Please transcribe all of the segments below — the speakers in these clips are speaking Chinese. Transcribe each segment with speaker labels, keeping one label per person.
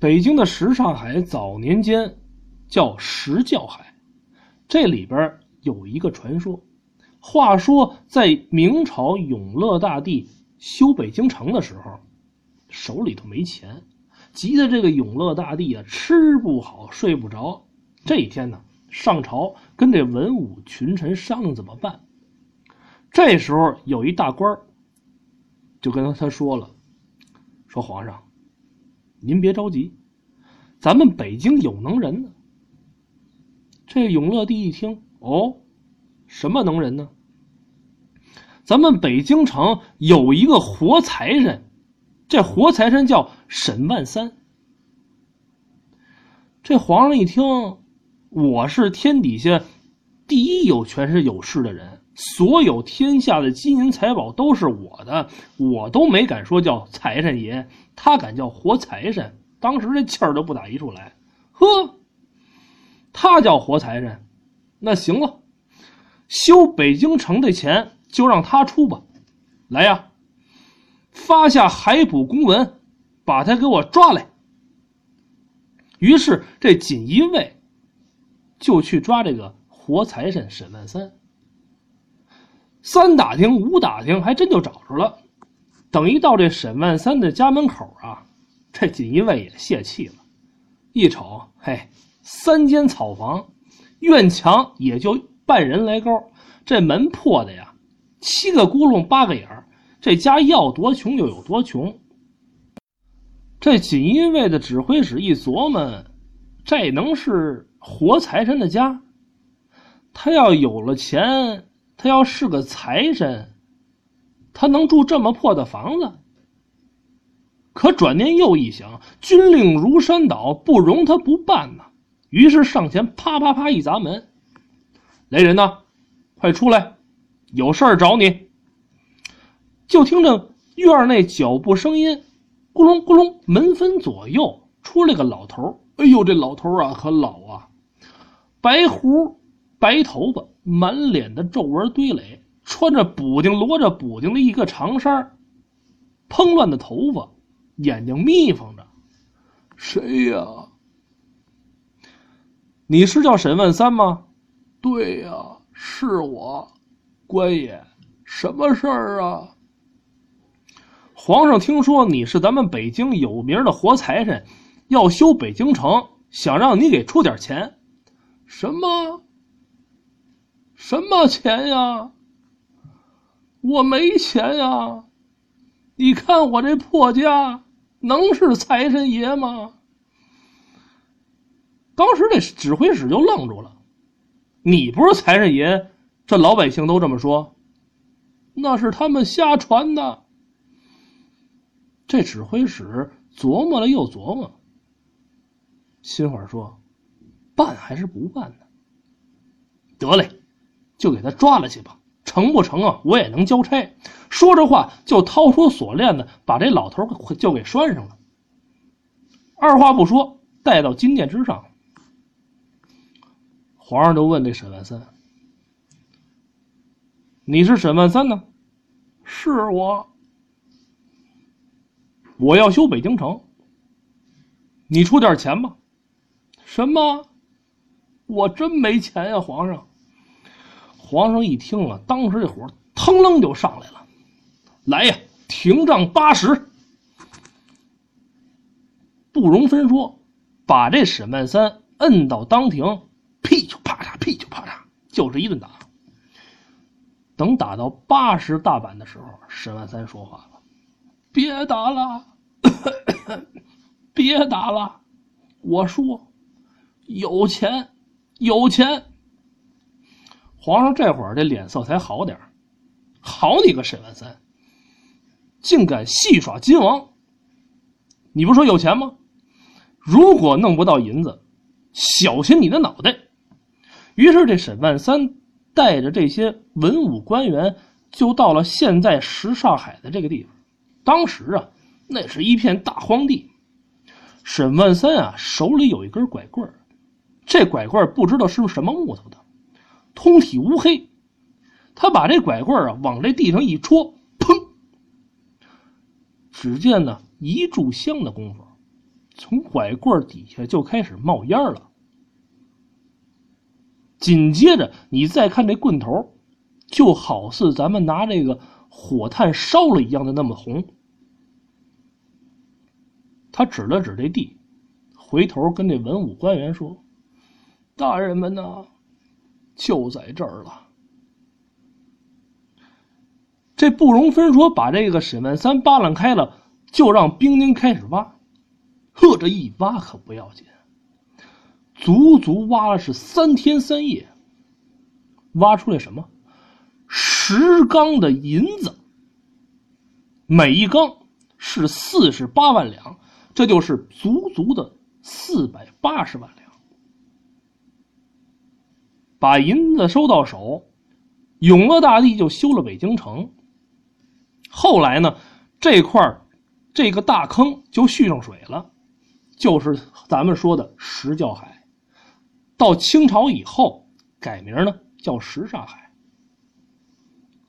Speaker 1: 北京的什刹海早年间叫什教海，这里边有一个传说。话说在明朝永乐大帝修北京城的时候，手里头没钱，急得这个永乐大帝啊吃不好睡不着。这一天呢，上朝跟这文武群臣商量怎么办。这时候有一大官就跟他说了：“说皇上。”您别着急，咱们北京有能人呢。这永乐帝一听，哦，什么能人呢？咱们北京城有一个活财神，这活财神叫沈万三。这皇上一听，我是天底下第一有权势有势的人，所有天下的金银财宝都是我的，我都没敢说叫财神爷。他敢叫活财神，当时这气儿都不打一处来。呵，他叫活财神，那行了，修北京城的钱就让他出吧。来呀，发下海捕公文，把他给我抓来。于是这锦衣卫就去抓这个活财神沈万三。三打听五打听，还真就找着了。等一到这沈万三的家门口啊，这锦衣卫也泄气了。一瞅，嘿，三间草房，院墙也就半人来高，这门破的呀，七个窟窿八个眼儿。这家要多穷就有多穷。这锦衣卫的指挥使一琢磨，这能是活财神的家？他要有了钱，他要是个财神。他能住这么破的房子？可转念又一想，军令如山倒，不容他不办呐。于是上前啪啪啪一砸门：“来人呐，快出来，有事儿找你。”就听着院内脚步声音，咕隆咕隆，门分左右出来个老头哎呦，这老头啊，可老啊，白胡白头发，满脸的皱纹堆垒。穿着补丁罗着补丁的一个长衫，蓬乱的头发，眼睛眯缝着。谁呀？你是叫沈万三吗？
Speaker 2: 对呀，是我，官爷，什么事儿啊？
Speaker 1: 皇上听说你是咱们北京有名的活财神，要修北京城，想让你给出点钱。
Speaker 2: 什么？什么钱呀？我没钱呀！你看我这破家，能是财神爷吗？
Speaker 1: 当时这指挥使就愣住了。你不是财神爷，这老百姓都这么说，
Speaker 2: 那是他们瞎传的。
Speaker 1: 这指挥使琢磨了又琢磨，心话说：办还是不办呢？得嘞，就给他抓了去吧。成不成啊？我也能交差。说着话，就掏出锁链子，把这老头就给拴上了。二话不说，带到金殿之上。皇上就问这沈万三：“你是沈万三呢？”“
Speaker 2: 是我。”“
Speaker 1: 我要修北京城，你出点钱吧。”“
Speaker 2: 什么？我真没钱呀，皇上。”
Speaker 1: 皇上一听啊，当时这火腾楞就上来了，来呀，停杖八十，不容分说，把这沈万三摁到当庭，噼就啪嚓，噼就啪嚓，就是一顿打。等打到八十大板的时候，沈万三说话了：“
Speaker 2: 别打了，别打了，我说有钱，有钱。”
Speaker 1: 皇上这会儿这脸色才好点好你个沈万三，竟敢戏耍金王！你不说有钱吗？如果弄不到银子，小心你的脑袋！于是这沈万三带着这些文武官员，就到了现在什刹海的这个地方。当时啊，那是一片大荒地。沈万三啊，手里有一根拐棍这拐棍不知道是什么木头的。通体乌黑，他把这拐棍啊往这地上一戳，砰！只见呢一炷香的功夫，从拐棍底下就开始冒烟了。紧接着，你再看这棍头，就好似咱们拿这个火炭烧了一样的那么红。他指了指这地，回头跟这文武官员说：“大人们呐，就在这儿了。”这不容分说，把这个沈万三扒拉开了，就让兵丁开始挖。呵，这一挖可不要紧，足足挖了是三天三夜，挖出来什么？十缸的银子，每一缸是四十八万两，这就是足足的四百八十万两。把银子收到手，永乐大帝就修了北京城。后来呢，这块这个大坑就蓄上水了，就是咱们说的石窖海。到清朝以后改名呢叫什刹海。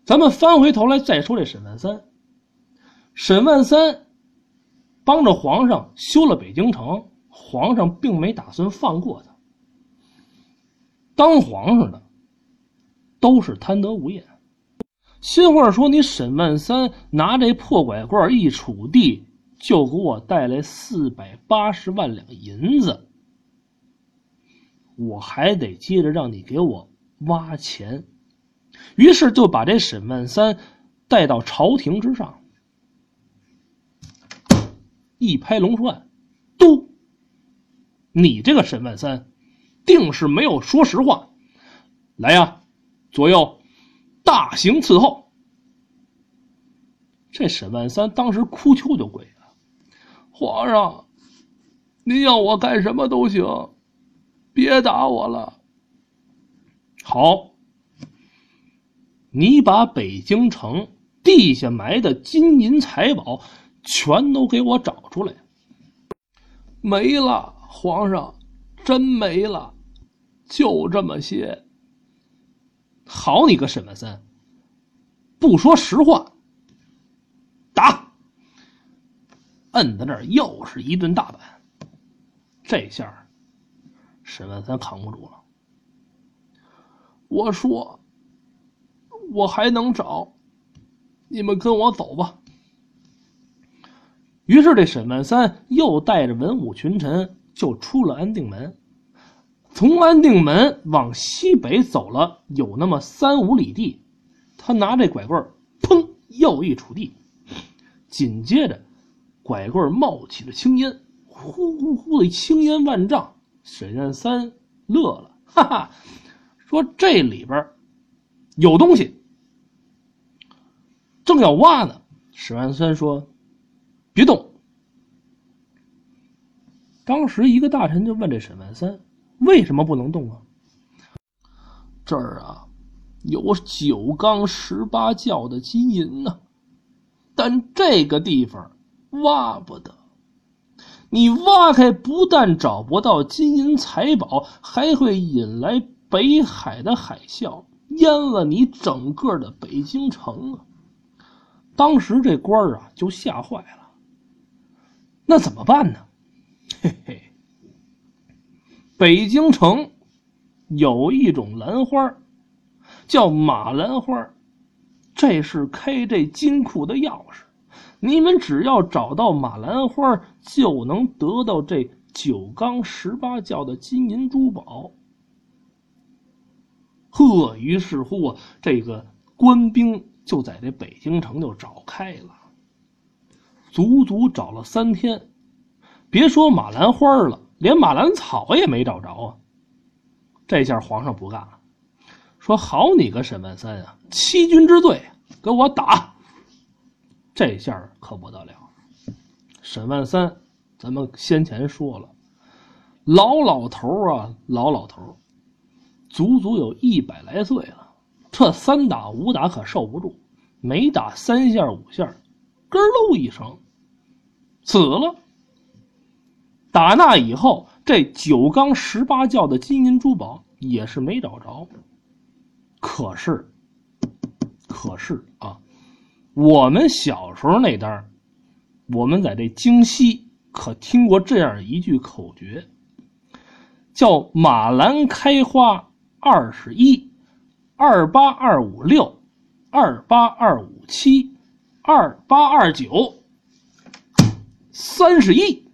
Speaker 1: 咱们翻回头来再说这沈万三，沈万三帮着皇上修了北京城，皇上并没打算放过他。当皇上的都是贪得无厌。新话说：“你沈万三拿这破拐棍一杵地，就给我带来四百八十万两银子，我还得接着让你给我挖钱。”于是就把这沈万三带到朝廷之上，一拍龙栓，嘟！你这个沈万三，定是没有说实话。来呀，左右。大刑伺候！这沈万三当时哭求就跪了：“皇上，您要我干什么都行，别打我了。好，你把北京城地下埋的金银财宝全都给我找出来。没了，皇上，真没了，就这么些。”好你个沈万三，不说实话，打！摁在那儿又是一顿大板，这下沈万三扛不住了。我说，我还能找，你们跟我走吧。于是这沈万三又带着文武群臣就出了安定门。从安定门往西北走了有那么三五里地，他拿这拐棍砰，又一杵地，紧接着，拐棍冒起了青烟，呼呼呼的青烟万丈。沈万三乐了，哈哈，说这里边有东西，正要挖呢。沈万三说：“别动。”当时一个大臣就问这沈万三。为什么不能动啊？这儿啊，有九缸十八窖的金银呢，但这个地方挖不得。你挖开，不但找不到金银财宝，还会引来北海的海啸，淹了你整个的北京城啊！当时这官儿啊，就吓坏了。那怎么办呢？北京城有一种兰花，叫马兰花，这是开这金库的钥匙。你们只要找到马兰花，就能得到这九缸十八窖的金银珠宝。呵，于是乎啊，这个官兵就在这北京城就找开了，足足找了三天，别说马兰花了。连马兰草也没找着啊！这下皇上不干了，说：“好你个沈万三啊，欺君之罪，给我打！”这下可不得了。沈万三，咱们先前说了，老老头啊，老老头足足有一百来岁了，这三打五打可受不住，没打三下五下，咯喽一声，死了。打那以后这九缸十八窖的金银珠宝也是没找着。可是可是啊我们小时候那单我们在这京西可听过这样一句口诀叫马兰开花二十一二八二五六二八二五七二八二九三十一。